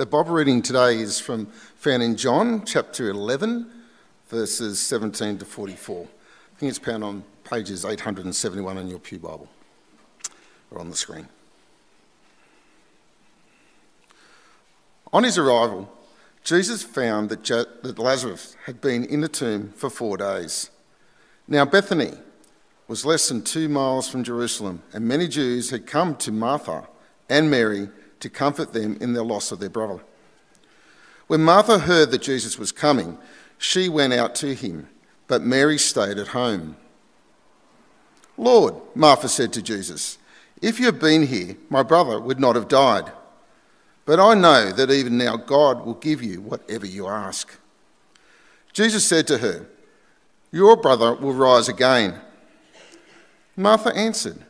The Bible reading today is from found in John chapter 11, verses 17 to 44. I think it's found on pages 871 in your Pew Bible or on the screen. On his arrival, Jesus found that, Je- that Lazarus had been in the tomb for four days. Now, Bethany was less than two miles from Jerusalem, and many Jews had come to Martha and Mary to comfort them in the loss of their brother. When Martha heard that Jesus was coming, she went out to him, but Mary stayed at home. Lord, Martha said to Jesus, if you had been here, my brother would not have died. But I know that even now God will give you whatever you ask. Jesus said to her, Your brother will rise again. Martha answered,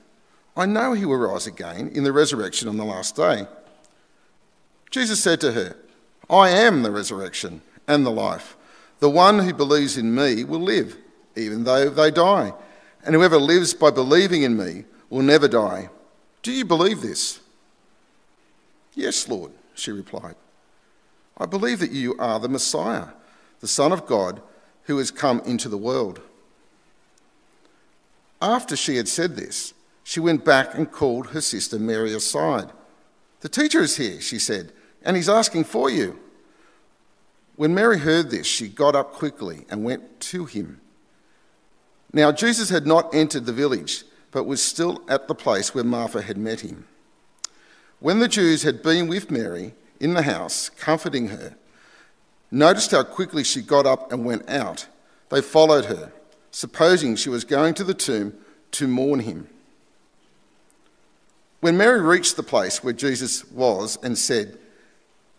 I know he will rise again in the resurrection on the last day. Jesus said to her, I am the resurrection and the life. The one who believes in me will live, even though they die. And whoever lives by believing in me will never die. Do you believe this? Yes, Lord, she replied. I believe that you are the Messiah, the Son of God, who has come into the world. After she had said this, she went back and called her sister Mary aside. The teacher is here, she said, and he's asking for you. When Mary heard this, she got up quickly and went to him. Now, Jesus had not entered the village, but was still at the place where Martha had met him. When the Jews had been with Mary in the house, comforting her, noticed how quickly she got up and went out, they followed her, supposing she was going to the tomb to mourn him. When Mary reached the place where Jesus was and said,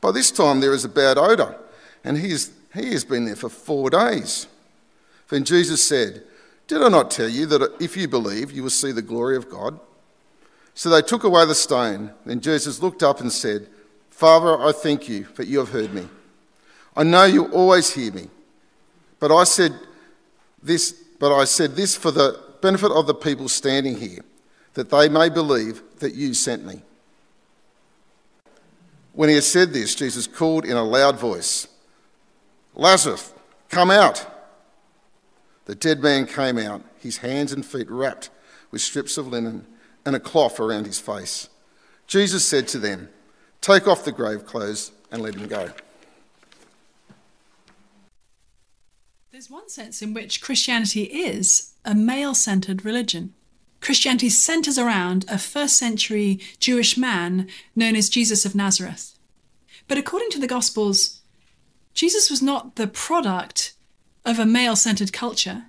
by this time there is a bad odour, and he, is, he has been there for four days. Then Jesus said, Did I not tell you that if you believe, you will see the glory of God? So they took away the stone. Then Jesus looked up and said, Father, I thank you that you have heard me. I know you always hear me. But I said this, but I said this for the benefit of the people standing here, that they may believe that you sent me. When he had said this, Jesus called in a loud voice, Lazarus, come out. The dead man came out, his hands and feet wrapped with strips of linen and a cloth around his face. Jesus said to them, Take off the grave clothes and let him go. There's one sense in which Christianity is a male centered religion. Christianity centers around a first century Jewish man known as Jesus of Nazareth. But according to the Gospels, Jesus was not the product of a male centered culture.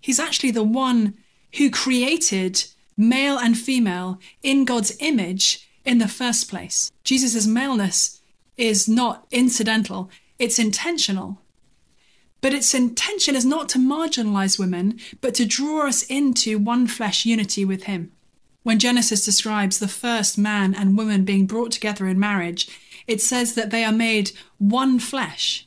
He's actually the one who created male and female in God's image in the first place. Jesus' maleness is not incidental, it's intentional. But its intention is not to marginalize women, but to draw us into one flesh unity with Him. When Genesis describes the first man and woman being brought together in marriage, it says that they are made one flesh.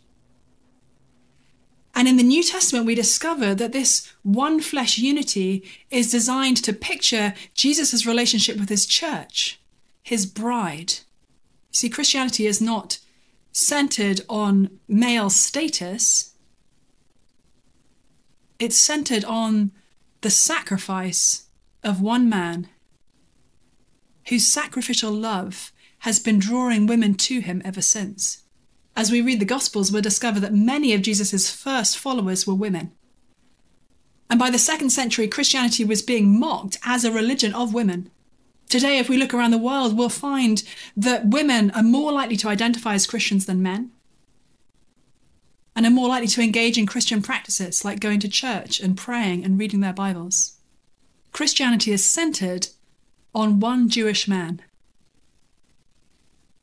And in the New Testament, we discover that this one flesh unity is designed to picture Jesus' relationship with his church, his bride. You see, Christianity is not centered on male status, it's centered on the sacrifice of one man whose sacrificial love has been drawing women to him ever since. As we read the Gospels, we'll discover that many of Jesus' first followers were women. And by the second century, Christianity was being mocked as a religion of women. Today, if we look around the world, we'll find that women are more likely to identify as Christians than men and are more likely to engage in Christian practices like going to church and praying and reading their Bibles. Christianity is centered on one Jewish man.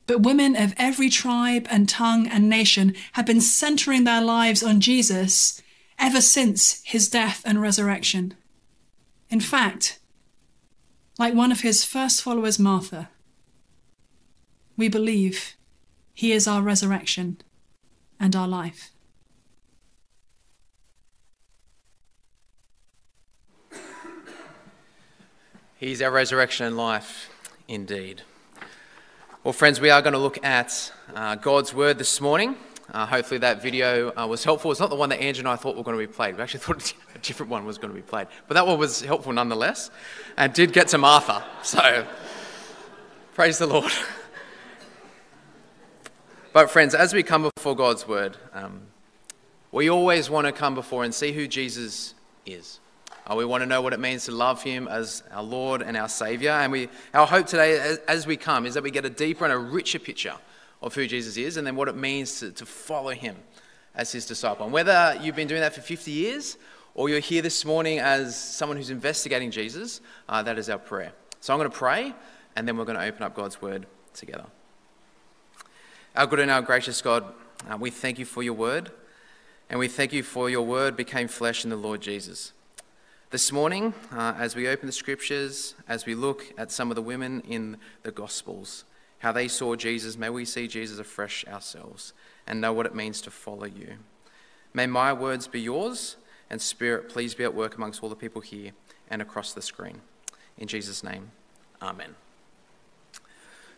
But women of every tribe and tongue and nation have been centering their lives on Jesus ever since his death and resurrection. In fact, like one of his first followers, Martha, we believe he is our resurrection and our life. He's our resurrection and life indeed. Well, friends, we are going to look at uh, God's word this morning. Uh, hopefully, that video uh, was helpful. It's not the one that Andrew and I thought were going to be played. We actually thought a different one was going to be played. But that one was helpful nonetheless and did get to Martha. So, praise the Lord. But, friends, as we come before God's word, um, we always want to come before and see who Jesus is. Uh, we want to know what it means to love Him as our Lord and our Savior. And we, our hope today, as, as we come, is that we get a deeper and a richer picture of who Jesus is and then what it means to, to follow Him as His disciple. And whether you've been doing that for 50 years or you're here this morning as someone who's investigating Jesus, uh, that is our prayer. So I'm going to pray and then we're going to open up God's Word together. Our good and our gracious God, uh, we thank you for your Word. And we thank you for your Word became flesh in the Lord Jesus. This morning, uh, as we open the scriptures, as we look at some of the women in the Gospels, how they saw Jesus, may we see Jesus afresh ourselves and know what it means to follow you. May my words be yours, and Spirit, please be at work amongst all the people here and across the screen. In Jesus' name, Amen.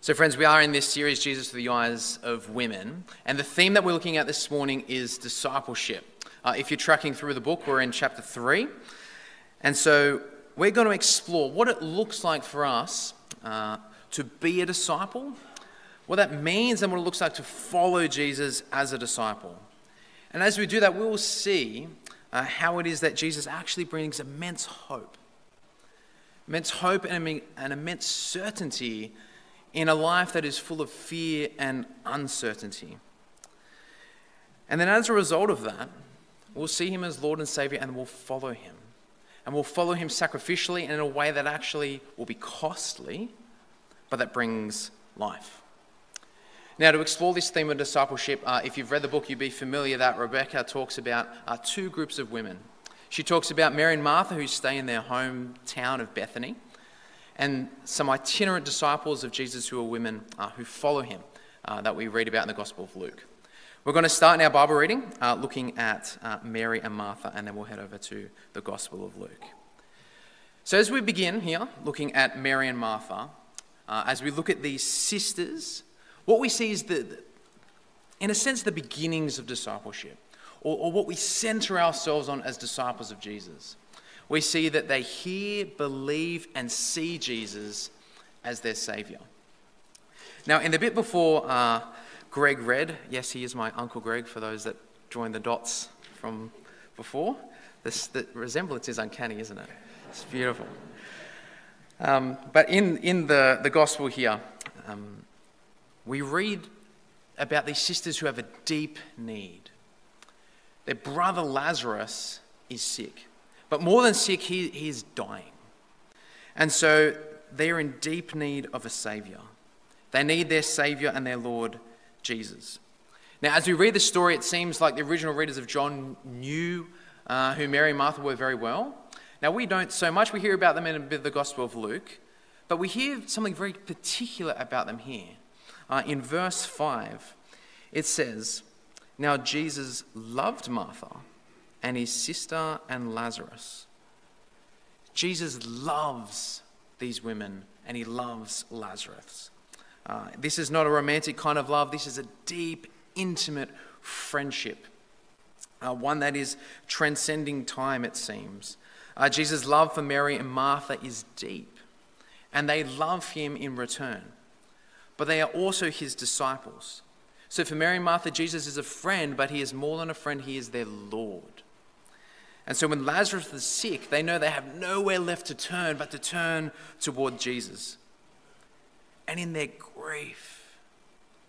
So, friends, we are in this series, Jesus Through the Eyes of Women, and the theme that we're looking at this morning is discipleship. Uh, if you're tracking through the book, we're in chapter 3. And so we're going to explore what it looks like for us uh, to be a disciple, what that means, and what it looks like to follow Jesus as a disciple. And as we do that, we will see uh, how it is that Jesus actually brings immense hope. Immense hope and, and immense certainty in a life that is full of fear and uncertainty. And then, as a result of that, we'll see him as Lord and Savior and we'll follow him and we'll follow him sacrificially and in a way that actually will be costly, but that brings life. Now, to explore this theme of discipleship, uh, if you've read the book, you'd be familiar that Rebecca talks about uh, two groups of women. She talks about Mary and Martha, who stay in their hometown of Bethany, and some itinerant disciples of Jesus who are women uh, who follow him uh, that we read about in the Gospel of Luke. We're going to start in our Bible reading uh, looking at uh, Mary and Martha, and then we'll head over to the Gospel of Luke. So, as we begin here, looking at Mary and Martha, uh, as we look at these sisters, what we see is, the, in a sense, the beginnings of discipleship, or, or what we center ourselves on as disciples of Jesus. We see that they hear, believe, and see Jesus as their Savior. Now, in the bit before uh, Greg read. Yes, he is my Uncle Greg for those that joined the dots from before. This, the resemblance is uncanny, isn't it? It's beautiful. Um, but in, in the, the gospel here, um, we read about these sisters who have a deep need. Their brother Lazarus is sick, but more than sick, he, he is dying. And so they're in deep need of a Savior. They need their Savior and their Lord Jesus. Now, as we read the story, it seems like the original readers of John knew uh, who Mary and Martha were very well. Now, we don't so much. We hear about them in a bit of the Gospel of Luke, but we hear something very particular about them here. Uh, in verse 5, it says, Now Jesus loved Martha and his sister and Lazarus. Jesus loves these women and he loves Lazarus. Uh, this is not a romantic kind of love, this is a deep, intimate friendship. Uh, one that is transcending time, it seems. Uh, Jesus' love for Mary and Martha is deep, and they love him in return. but they are also his disciples. So for Mary and Martha, Jesus is a friend, but he is more than a friend, he is their Lord. And so when Lazarus is sick, they know they have nowhere left to turn but to turn toward Jesus. And in their grief,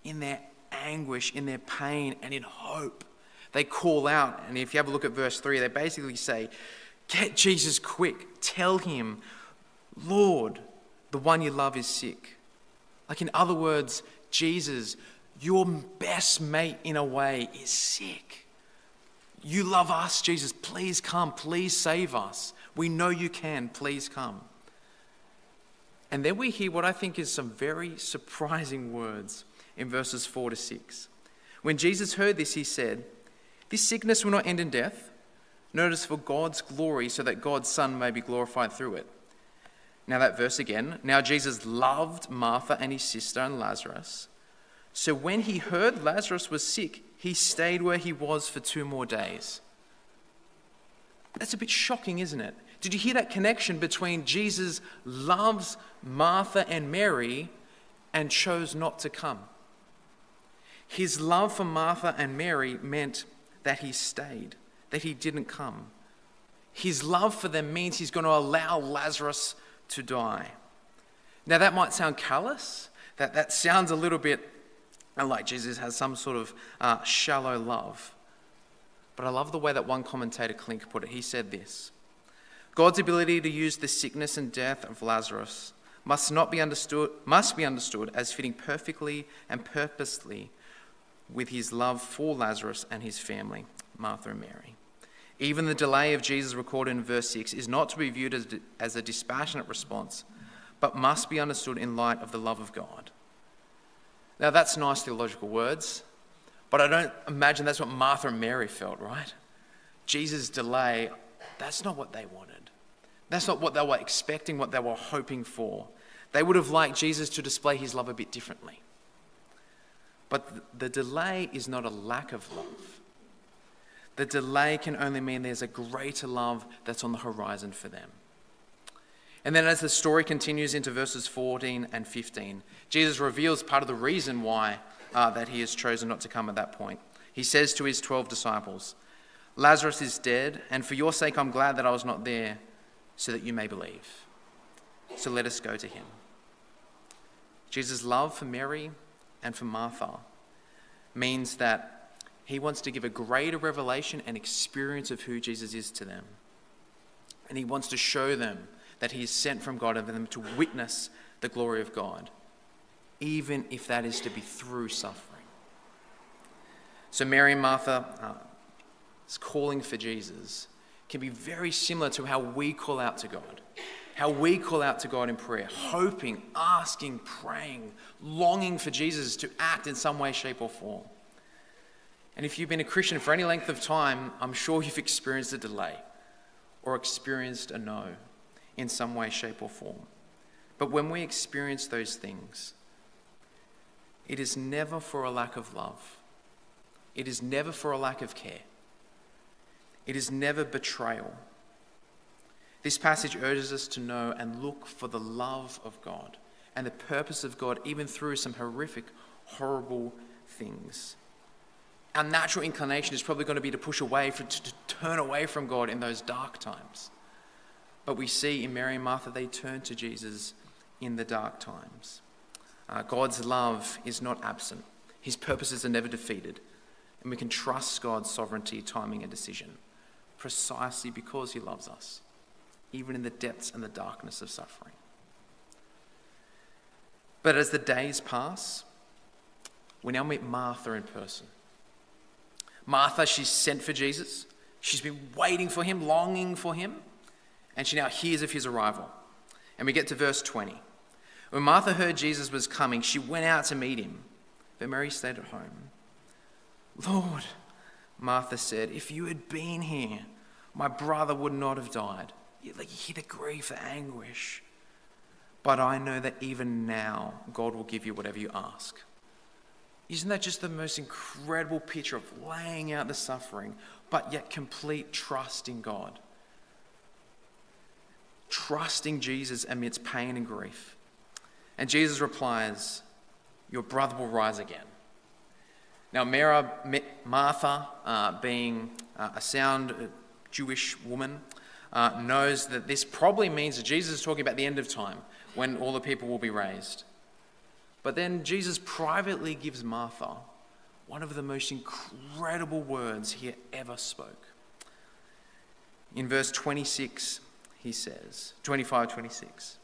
in their anguish, in their pain, and in hope, they call out. And if you have a look at verse 3, they basically say, Get Jesus quick. Tell him, Lord, the one you love is sick. Like, in other words, Jesus, your best mate in a way, is sick. You love us, Jesus. Please come. Please save us. We know you can. Please come. And then we hear what I think is some very surprising words in verses 4 to 6. When Jesus heard this, he said, This sickness will not end in death. Notice for God's glory, so that God's Son may be glorified through it. Now, that verse again. Now, Jesus loved Martha and his sister and Lazarus. So, when he heard Lazarus was sick, he stayed where he was for two more days. That's a bit shocking, isn't it? Did you hear that connection between Jesus loves Martha and Mary and chose not to come? His love for Martha and Mary meant that he stayed, that he didn't come. His love for them means he's going to allow Lazarus to die. Now, that might sound callous. That, that sounds a little bit like Jesus has some sort of uh, shallow love. But I love the way that one commentator, Klink, put it. He said this God's ability to use the sickness and death of Lazarus must not be understood must be understood as fitting perfectly and purposely with his love for Lazarus and his family, Martha and Mary. Even the delay of Jesus recorded in verse 6 is not to be viewed as, as a dispassionate response, but must be understood in light of the love of God. Now, that's nice theological words, but I don't imagine that's what Martha and Mary felt, right? Jesus' delay, that's not what they wanted. That's not what they were expecting, what they were hoping for. They would have liked Jesus to display his love a bit differently. But the delay is not a lack of love. The delay can only mean there's a greater love that's on the horizon for them. And then, as the story continues into verses 14 and 15, Jesus reveals part of the reason why uh, that he has chosen not to come at that point. He says to his 12 disciples, Lazarus is dead, and for your sake I'm glad that I was not there so that you may believe. So let us go to him. Jesus' love for Mary and for Martha means that he wants to give a greater revelation and experience of who Jesus is to them. And he wants to show them that he is sent from God and for them to witness the glory of God, even if that is to be through suffering. So, Mary and Martha uh, is calling for Jesus can be very similar to how we call out to God. How we call out to God in prayer, hoping, asking, praying, longing for Jesus to act in some way, shape, or form. And if you've been a Christian for any length of time, I'm sure you've experienced a delay or experienced a no in some way, shape, or form. But when we experience those things, it is never for a lack of love, it is never for a lack of care. It is never betrayal. This passage urges us to know and look for the love of God and the purpose of God, even through some horrific, horrible things. Our natural inclination is probably going to be to push away, to, to turn away from God in those dark times. But we see in Mary and Martha, they turn to Jesus in the dark times. Uh, God's love is not absent, His purposes are never defeated, and we can trust God's sovereignty, timing, and decision precisely because he loves us, even in the depths and the darkness of suffering. But as the days pass, we now meet Martha in person. Martha, she's sent for Jesus. She's been waiting for him, longing for him, and she now hears of his arrival. And we get to verse 20. When Martha heard Jesus was coming, she went out to meet him, but Mary stayed at home. Lord, Martha said, if you had been here, my brother would not have died. You, like, you hear the grief, the anguish. But I know that even now, God will give you whatever you ask. Isn't that just the most incredible picture of laying out the suffering, but yet complete trust in God? Trusting Jesus amidst pain and grief. And Jesus replies, your brother will rise again. Now, Mara, Martha, uh, being uh, a sound uh, Jewish woman, uh, knows that this probably means that Jesus is talking about the end of time when all the people will be raised. But then Jesus privately gives Martha one of the most incredible words he ever spoke. In verse 26, he says, 25, 26,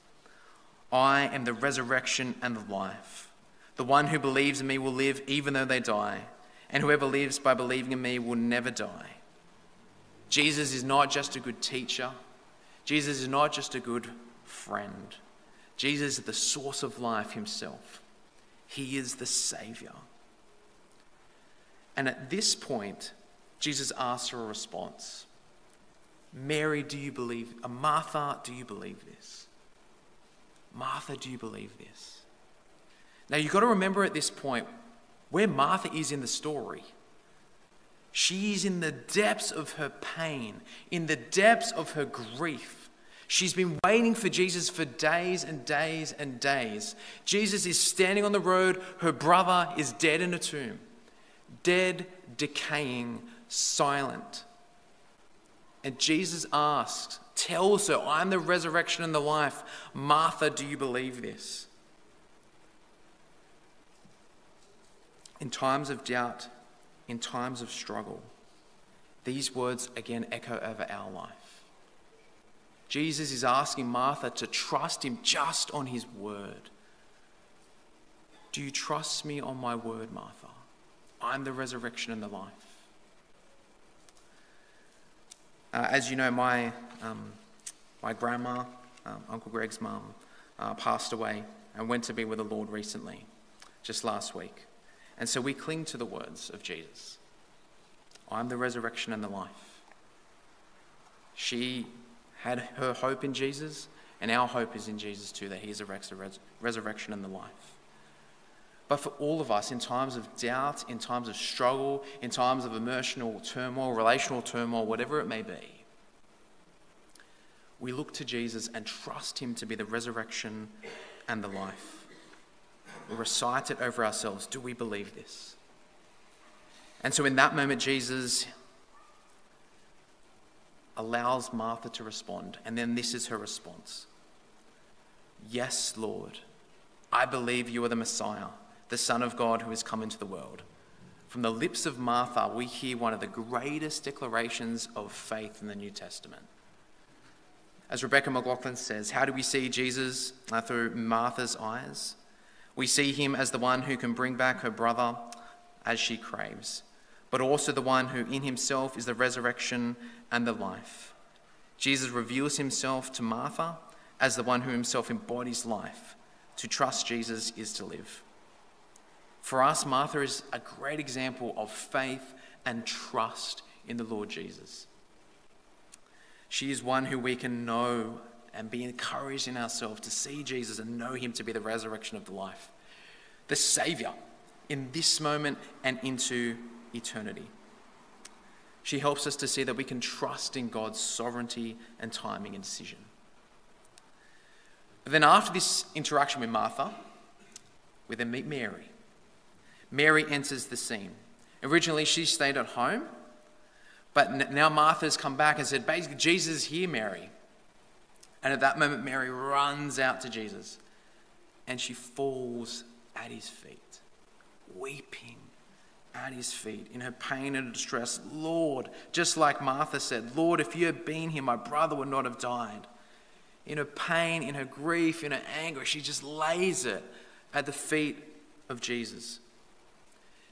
I am the resurrection and the life. The one who believes in me will live even though they die, and whoever lives by believing in me will never die. Jesus is not just a good teacher, Jesus is not just a good friend. Jesus is the source of life himself. He is the Savior. And at this point, Jesus asks for a response Mary, do you believe? Uh, Martha, do you believe this? Martha, do you believe this? Now you've got to remember at this point where Martha is in the story. She's in the depths of her pain, in the depths of her grief. She's been waiting for Jesus for days and days and days. Jesus is standing on the road. Her brother is dead in a tomb, dead, decaying, silent. And Jesus asks, tells her, I'm the resurrection and the life. Martha, do you believe this? In times of doubt, in times of struggle, these words again echo over our life. Jesus is asking Martha to trust him just on his word. Do you trust me on my word, Martha? I'm the resurrection and the life. Uh, as you know, my, um, my grandma, um, Uncle Greg's mum, uh, passed away and went to be with the Lord recently, just last week. And so we cling to the words of Jesus I'm the resurrection and the life. She had her hope in Jesus, and our hope is in Jesus too, that He is a resurrection and the life. But for all of us, in times of doubt, in times of struggle, in times of emotional turmoil, relational turmoil, whatever it may be, we look to Jesus and trust Him to be the resurrection and the life. We recite it over ourselves. Do we believe this? And so, in that moment, Jesus allows Martha to respond. And then this is her response Yes, Lord, I believe you are the Messiah, the Son of God who has come into the world. From the lips of Martha, we hear one of the greatest declarations of faith in the New Testament. As Rebecca McLaughlin says, how do we see Jesus uh, through Martha's eyes? We see him as the one who can bring back her brother as she craves, but also the one who in himself is the resurrection and the life. Jesus reveals himself to Martha as the one who himself embodies life. To trust Jesus is to live. For us, Martha is a great example of faith and trust in the Lord Jesus. She is one who we can know and be encouraged in ourselves to see Jesus and know him to be the resurrection of the life, the Savior in this moment and into eternity. She helps us to see that we can trust in God's sovereignty and timing and decision. But then, after this interaction with Martha, we then meet Mary. Mary enters the scene. Originally, she stayed at home, but now Martha's come back and said, basically, Jesus is here, Mary. And at that moment, Mary runs out to Jesus and she falls at his feet, weeping at his feet in her pain and distress. Lord, just like Martha said, Lord, if you had been here, my brother would not have died. In her pain, in her grief, in her anger, she just lays it at the feet of Jesus.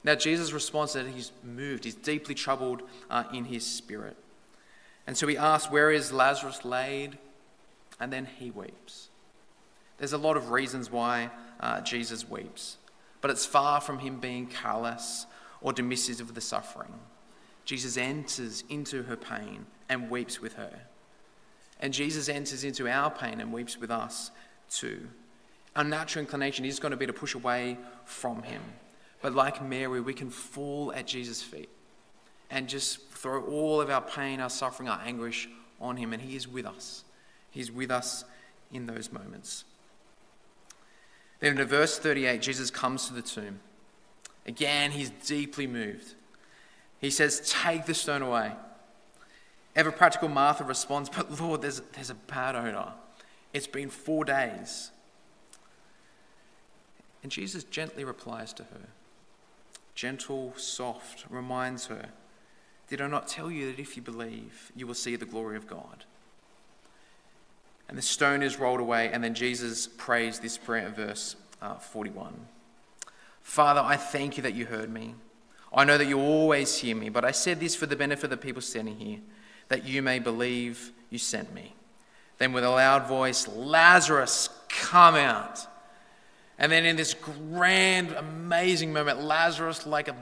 Now, Jesus responds that he's moved, he's deeply troubled uh, in his spirit. And so he asks, Where is Lazarus laid? And then he weeps. There's a lot of reasons why uh, Jesus weeps, but it's far from him being callous or dismissive of the suffering. Jesus enters into her pain and weeps with her. And Jesus enters into our pain and weeps with us too. Our natural inclination is going to be to push away from him. But like Mary, we can fall at Jesus' feet and just throw all of our pain, our suffering, our anguish on him, and he is with us. He's with us in those moments. Then in verse 38, Jesus comes to the tomb. Again, he's deeply moved. He says, Take the stone away. Ever practical Martha responds, But Lord, there's, there's a bad odor. It's been four days. And Jesus gently replies to her. Gentle, soft, reminds her, Did I not tell you that if you believe, you will see the glory of God? And the stone is rolled away, and then Jesus prays this prayer in verse uh, 41. Father, I thank you that you heard me. I know that you always hear me, but I said this for the benefit of the people standing here, that you may believe you sent me. Then, with a loud voice, Lazarus, come out. And then, in this grand, amazing moment, Lazarus, like a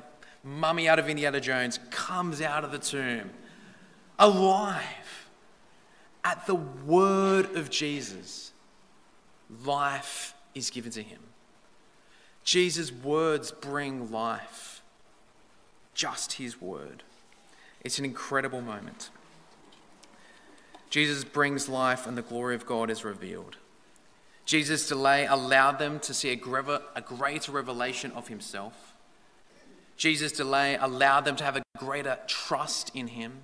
mummy out of Indiana Jones, comes out of the tomb alive. At the word of Jesus, life is given to him. Jesus' words bring life. Just his word. It's an incredible moment. Jesus brings life and the glory of God is revealed. Jesus' delay allowed them to see a greater revelation of himself. Jesus' delay allowed them to have a greater trust in him.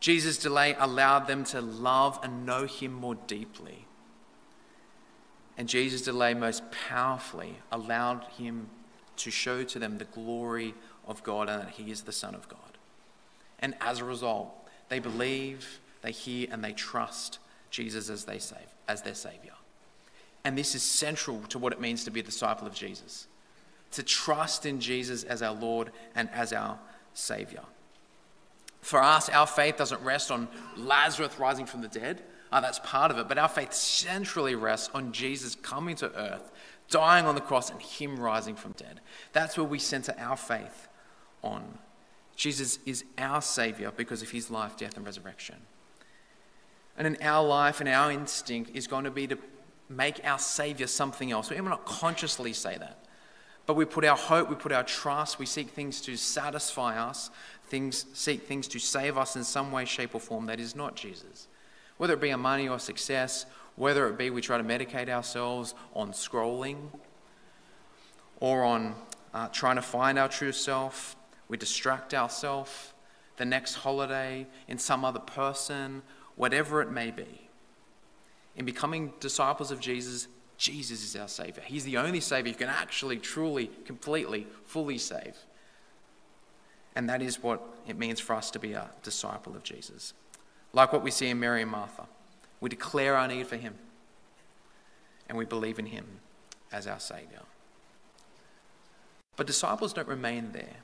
Jesus' delay allowed them to love and know him more deeply. And Jesus' delay most powerfully allowed him to show to them the glory of God and that he is the Son of God. And as a result, they believe, they hear, and they trust Jesus as, they save, as their Savior. And this is central to what it means to be a disciple of Jesus to trust in Jesus as our Lord and as our Savior. For us, our faith doesn't rest on Lazarus rising from the dead. Uh, that's part of it. But our faith centrally rests on Jesus coming to earth, dying on the cross, and Him rising from dead. That's where we center our faith on. Jesus is our Savior because of His life, death, and resurrection. And in our life and our instinct is going to be to make our Savior something else. We may not consciously say that, but we put our hope, we put our trust, we seek things to satisfy us, things, seek things to save us in some way, shape, or form that is not Jesus whether it be on money or success, whether it be we try to medicate ourselves on scrolling or on uh, trying to find our true self, we distract ourselves, the next holiday, in some other person, whatever it may be. In becoming disciples of Jesus, Jesus is our Savior. He's the only Savior who can actually, truly, completely, fully save. And that is what it means for us to be a disciple of Jesus like what we see in Mary and Martha. We declare our need for Him and we believe in Him as our Saviour. But disciples don't remain there.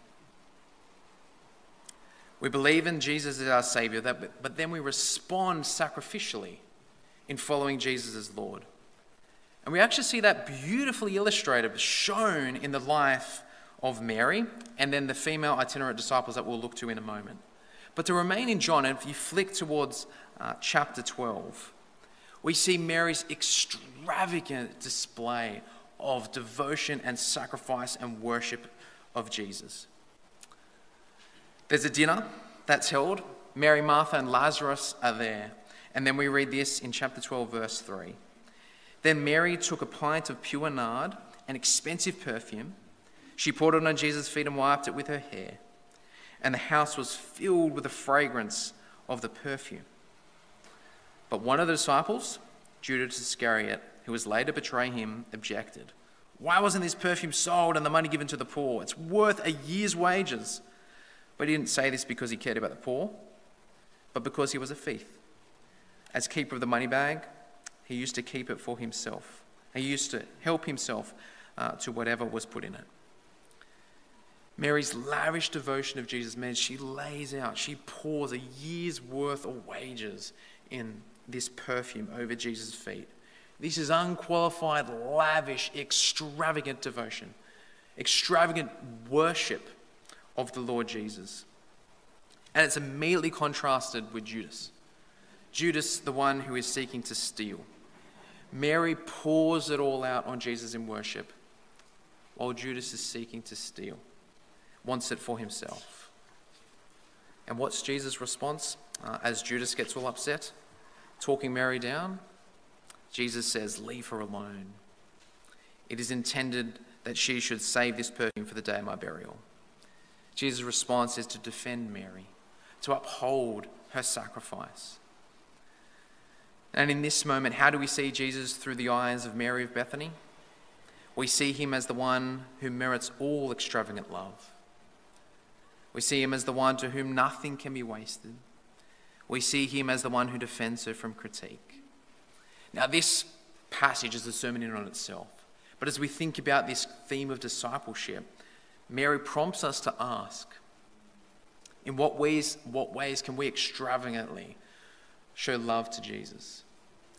We believe in Jesus as our Saviour, but then we respond sacrificially in following Jesus as Lord. And we actually see that beautifully illustrated, shown in the life of Mary and then the female itinerant disciples that we'll look to in a moment. But to remain in John, if you flick towards uh, chapter 12, we see Mary's extravagant display of devotion and sacrifice and worship of Jesus. There's a dinner that's held. Mary, Martha, and Lazarus are there. And then we read this in chapter 12, verse 3. Then Mary took a pint of pure nard, an expensive perfume. She poured it on Jesus' feet and wiped it with her hair and the house was filled with the fragrance of the perfume. But one of the disciples, Judas Iscariot, who was later to betray him, objected. Why wasn't this perfume sold and the money given to the poor? It's worth a year's wages. But he didn't say this because he cared about the poor, but because he was a thief. As keeper of the money bag, he used to keep it for himself. He used to help himself uh, to whatever was put in it. Mary's lavish devotion of Jesus means she lays out, she pours a year's worth of wages in this perfume over Jesus' feet. This is unqualified, lavish, extravagant devotion, extravagant worship of the Lord Jesus. And it's immediately contrasted with Judas. Judas, the one who is seeking to steal. Mary pours it all out on Jesus in worship, while Judas is seeking to steal wants it for himself. And what's Jesus' response uh, as Judas gets all upset, talking Mary down? Jesus says, Leave her alone. It is intended that she should save this perfume for the day of my burial. Jesus' response is to defend Mary, to uphold her sacrifice. And in this moment, how do we see Jesus through the eyes of Mary of Bethany? We see him as the one who merits all extravagant love. We see him as the one to whom nothing can be wasted. We see him as the one who defends her from critique. Now, this passage is a sermon in and on itself. But as we think about this theme of discipleship, Mary prompts us to ask in what ways, what ways can we extravagantly show love to Jesus?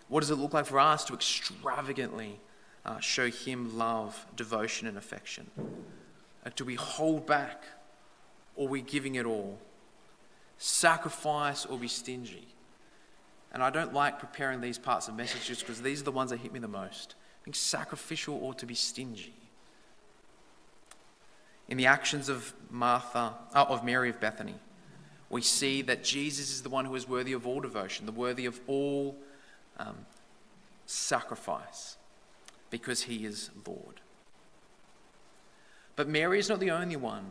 What does it look like for us to extravagantly uh, show Him love, devotion, and affection? Uh, do we hold back or we're we giving it all? Sacrifice or be stingy? And I don't like preparing these parts of messages because these are the ones that hit me the most. Being sacrificial or to be stingy. In the actions of Martha, uh, of Mary of Bethany, we see that Jesus is the one who is worthy of all devotion, the worthy of all um, sacrifice, because he is Lord. But Mary is not the only one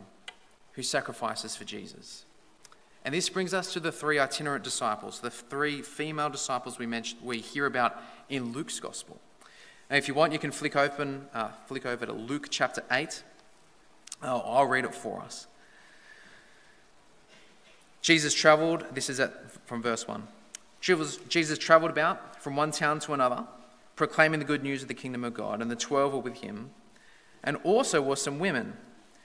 who sacrifices for Jesus. And this brings us to the three itinerant disciples, the three female disciples we mentioned, we hear about in Luke's gospel. And if you want, you can flick open, uh, flick over to Luke chapter eight. Oh, I'll read it for us. Jesus traveled. This is at, from verse one. Jesus traveled about from one town to another, proclaiming the good news of the kingdom of God, and the twelve were with him, and also were some women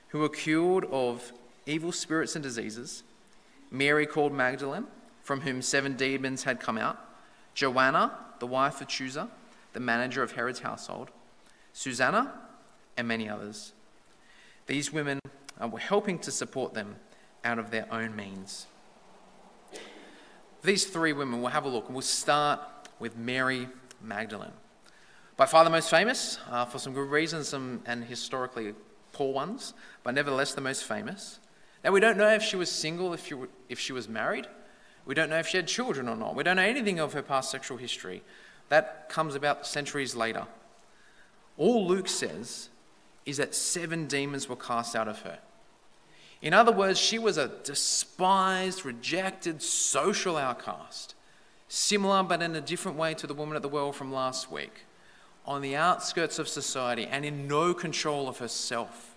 who were cured of evil spirits and diseases Mary called Magdalene, from whom seven demons had come out, Joanna, the wife of Chuza, the manager of Herod's household, Susanna, and many others. These women were helping to support them out of their own means. These three women, we'll have a look, we'll start with Mary Magdalene. By far the most famous, uh, for some good reasons some, and historically poor ones, but nevertheless the most famous. Now, we don't know if she was single, if she, if she was married. We don't know if she had children or not. We don't know anything of her past sexual history. That comes about centuries later. All Luke says is that seven demons were cast out of her. In other words, she was a despised, rejected social outcast, similar but in a different way to the woman at the well from last week, on the outskirts of society and in no control of herself.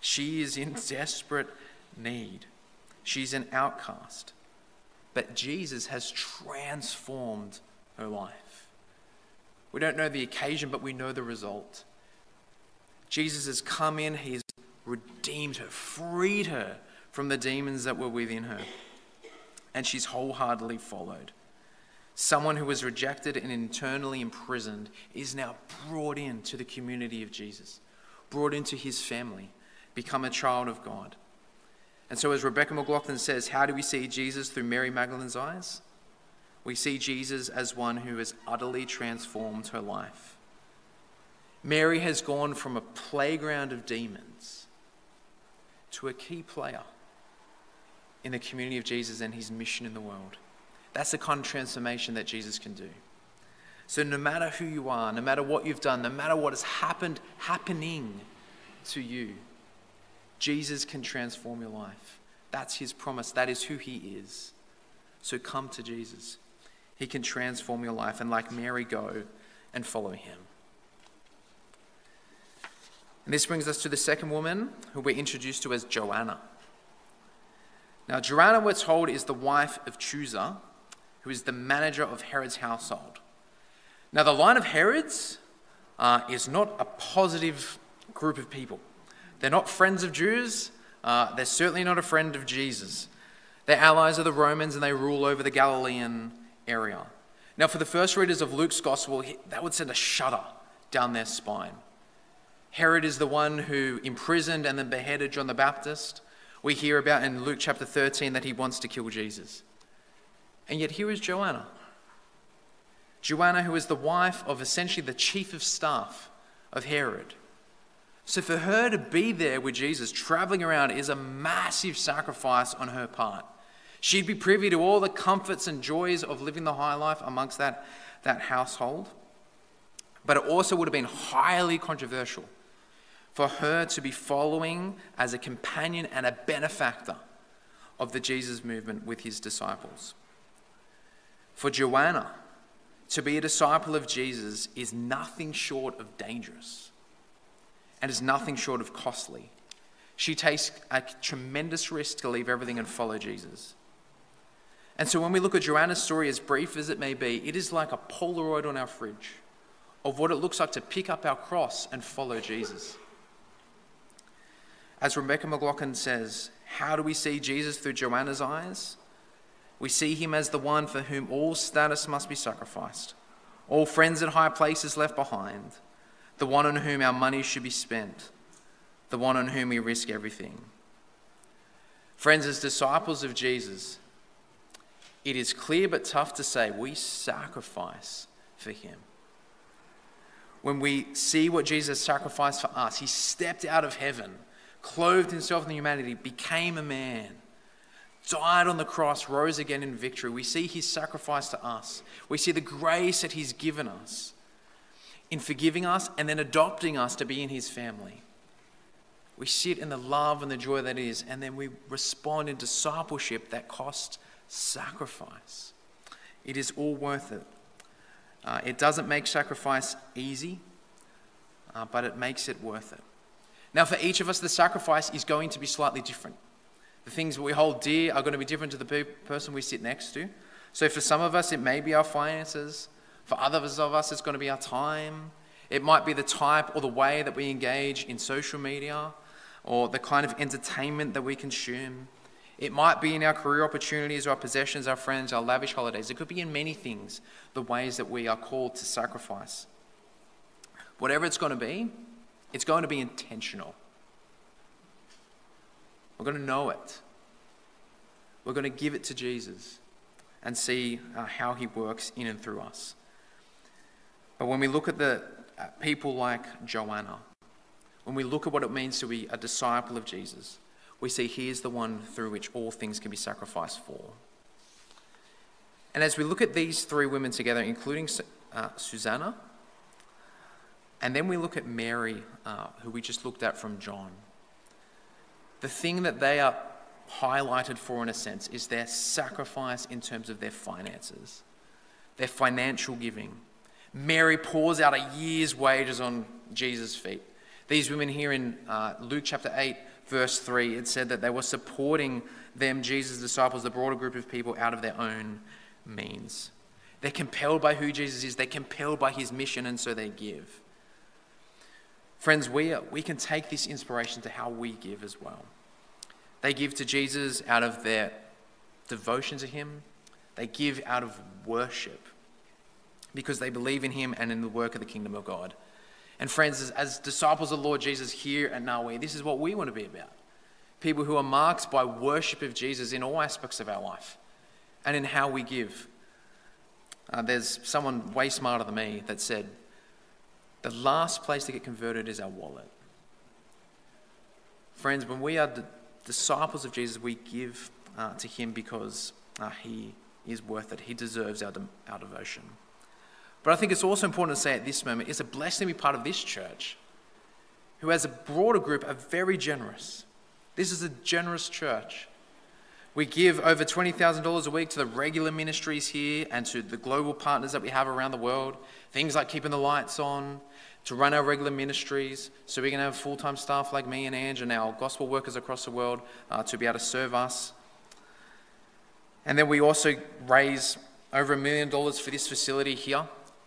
She is in desperate need. She's an outcast. But Jesus has transformed her life. We don't know the occasion, but we know the result. Jesus has come in, he's redeemed her, freed her from the demons that were within her. And she's wholeheartedly followed. Someone who was rejected and internally imprisoned is now brought into the community of Jesus, brought into his family, become a child of God. And so, as Rebecca McLaughlin says, how do we see Jesus through Mary Magdalene's eyes? We see Jesus as one who has utterly transformed her life. Mary has gone from a playground of demons to a key player in the community of Jesus and his mission in the world. That's the kind of transformation that Jesus can do. So, no matter who you are, no matter what you've done, no matter what has happened, happening to you, Jesus can transform your life. That's his promise. That is who he is. So come to Jesus. He can transform your life, and like Mary, go and follow him. And this brings us to the second woman who we're introduced to as Joanna. Now, Joanna, we're told, is the wife of Chuza, who is the manager of Herod's household. Now, the line of Herods uh, is not a positive group of people. They're not friends of Jews. Uh, they're certainly not a friend of Jesus. They're allies of the Romans and they rule over the Galilean area. Now, for the first readers of Luke's gospel, that would send a shudder down their spine. Herod is the one who imprisoned and then beheaded John the Baptist. We hear about in Luke chapter 13 that he wants to kill Jesus. And yet, here is Joanna. Joanna, who is the wife of essentially the chief of staff of Herod. So for her to be there with Jesus, traveling around, is a massive sacrifice on her part. She'd be privy to all the comforts and joys of living the high life amongst that, that household. But it also would have been highly controversial for her to be following as a companion and a benefactor of the Jesus movement with his disciples. For Joanna, to be a disciple of Jesus is nothing short of dangerous and is nothing short of costly. She takes a tremendous risk to leave everything and follow Jesus. And so when we look at Joanna's story, as brief as it may be, it is like a Polaroid on our fridge of what it looks like to pick up our cross and follow Jesus. As Rebecca McLaughlin says, how do we see Jesus through Joanna's eyes? We see him as the one for whom all status must be sacrificed, all friends and high places left behind, the one on whom our money should be spent, the one on whom we risk everything. Friends, as disciples of Jesus, it is clear but tough to say we sacrifice for him. When we see what Jesus sacrificed for us, he stepped out of heaven, clothed himself in humanity, became a man died on the cross, rose again in victory. We see his sacrifice to us. We see the grace that he's given us in forgiving us and then adopting us to be in his family. We sit in the love and the joy that is, and then we respond in discipleship that costs sacrifice. It is all worth it. Uh, it doesn't make sacrifice easy, uh, but it makes it worth it. Now, for each of us, the sacrifice is going to be slightly different. The things we hold dear are going to be different to the person we sit next to. So for some of us, it may be our finances. For others of us, it's going to be our time. It might be the type or the way that we engage in social media or the kind of entertainment that we consume. It might be in our career opportunities, our possessions, our friends, our lavish holidays. It could be in many things, the ways that we are called to sacrifice. Whatever it's going to be, it's going to be intentional. We're going to know it. We're going to give it to Jesus and see uh, how he works in and through us. But when we look at the uh, people like Joanna, when we look at what it means to be a disciple of Jesus, we see he is the one through which all things can be sacrificed for. And as we look at these three women together, including uh, Susanna, and then we look at Mary, uh, who we just looked at from John, the thing that they are highlighted for, in a sense, is their sacrifice in terms of their finances, their financial giving. Mary pours out a year's wages on Jesus' feet. These women here in uh, Luke chapter 8, verse 3, it said that they were supporting them, Jesus' disciples, the broader group of people, out of their own means. They're compelled by who Jesus is, they're compelled by his mission, and so they give. Friends, we, we can take this inspiration to how we give as well. They give to Jesus out of their devotion to him, they give out of worship because they believe in him and in the work of the kingdom of God. And friends, as, as disciples of Lord Jesus here at Narwee, this is what we want to be about. People who are marked by worship of Jesus in all aspects of our life and in how we give. Uh, there's someone way smarter than me that said, the last place to get converted is our wallet. Friends, when we are the disciples of Jesus, we give uh, to him because uh, he is worth it. He deserves our, de- our devotion. But I think it's also important to say at this moment, it's a blessing to be part of this church, who as a broader group are very generous. This is a generous church. We give over $20,000 a week to the regular ministries here and to the global partners that we have around the world. Things like keeping the lights on, to run our regular ministries, so we can have full time staff like me and Ange and our gospel workers across the world uh, to be able to serve us. And then we also raise over a million dollars for this facility here,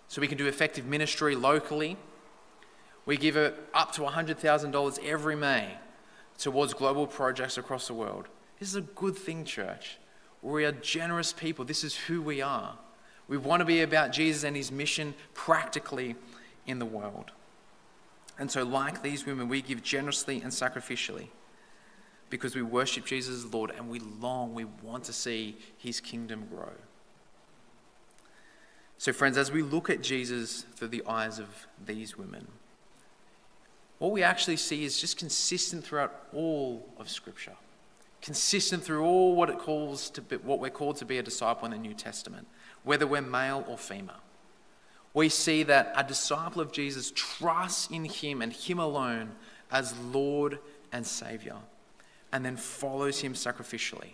so we can do effective ministry locally. We give up to $100,000 every May towards global projects across the world. This is a good thing, church. We are generous people. This is who we are. We want to be about Jesus and his mission practically in the world. And so, like these women, we give generously and sacrificially because we worship Jesus as Lord and we long, we want to see his kingdom grow. So, friends, as we look at Jesus through the eyes of these women, what we actually see is just consistent throughout all of Scripture consistent through all what it calls to be, what we're called to be a disciple in the New Testament, whether we're male or female. we see that a disciple of Jesus trusts in him and him alone as Lord and Savior, and then follows him sacrificially.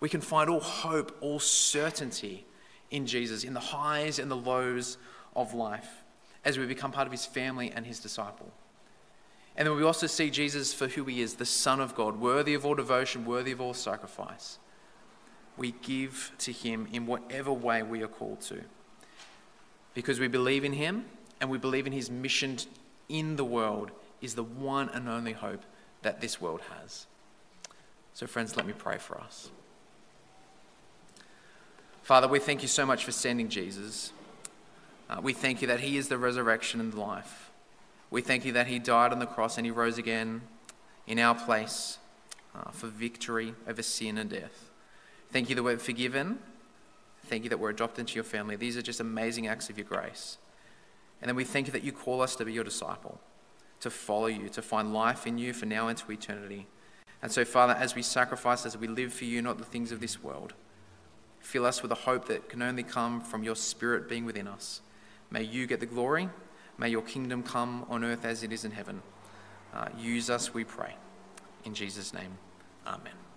We can find all hope, all certainty in Jesus, in the highs and the lows of life, as we become part of his family and his disciple. And then we also see Jesus for who he is, the Son of God, worthy of all devotion, worthy of all sacrifice. We give to him in whatever way we are called to. Because we believe in him and we believe in his mission in the world is the one and only hope that this world has. So, friends, let me pray for us. Father, we thank you so much for sending Jesus. Uh, we thank you that he is the resurrection and the life. We thank you that he died on the cross and he rose again in our place uh, for victory over sin and death. Thank you that we're forgiven. Thank you that we're adopted into your family. These are just amazing acts of your grace. And then we thank you that you call us to be your disciple to follow you, to find life in you for now into eternity. And so, Father, as we sacrifice, as we live for you, not the things of this world, fill us with a hope that can only come from your Spirit being within us. May you get the glory. May your kingdom come on earth as it is in heaven. Uh, use us, we pray. In Jesus' name, amen.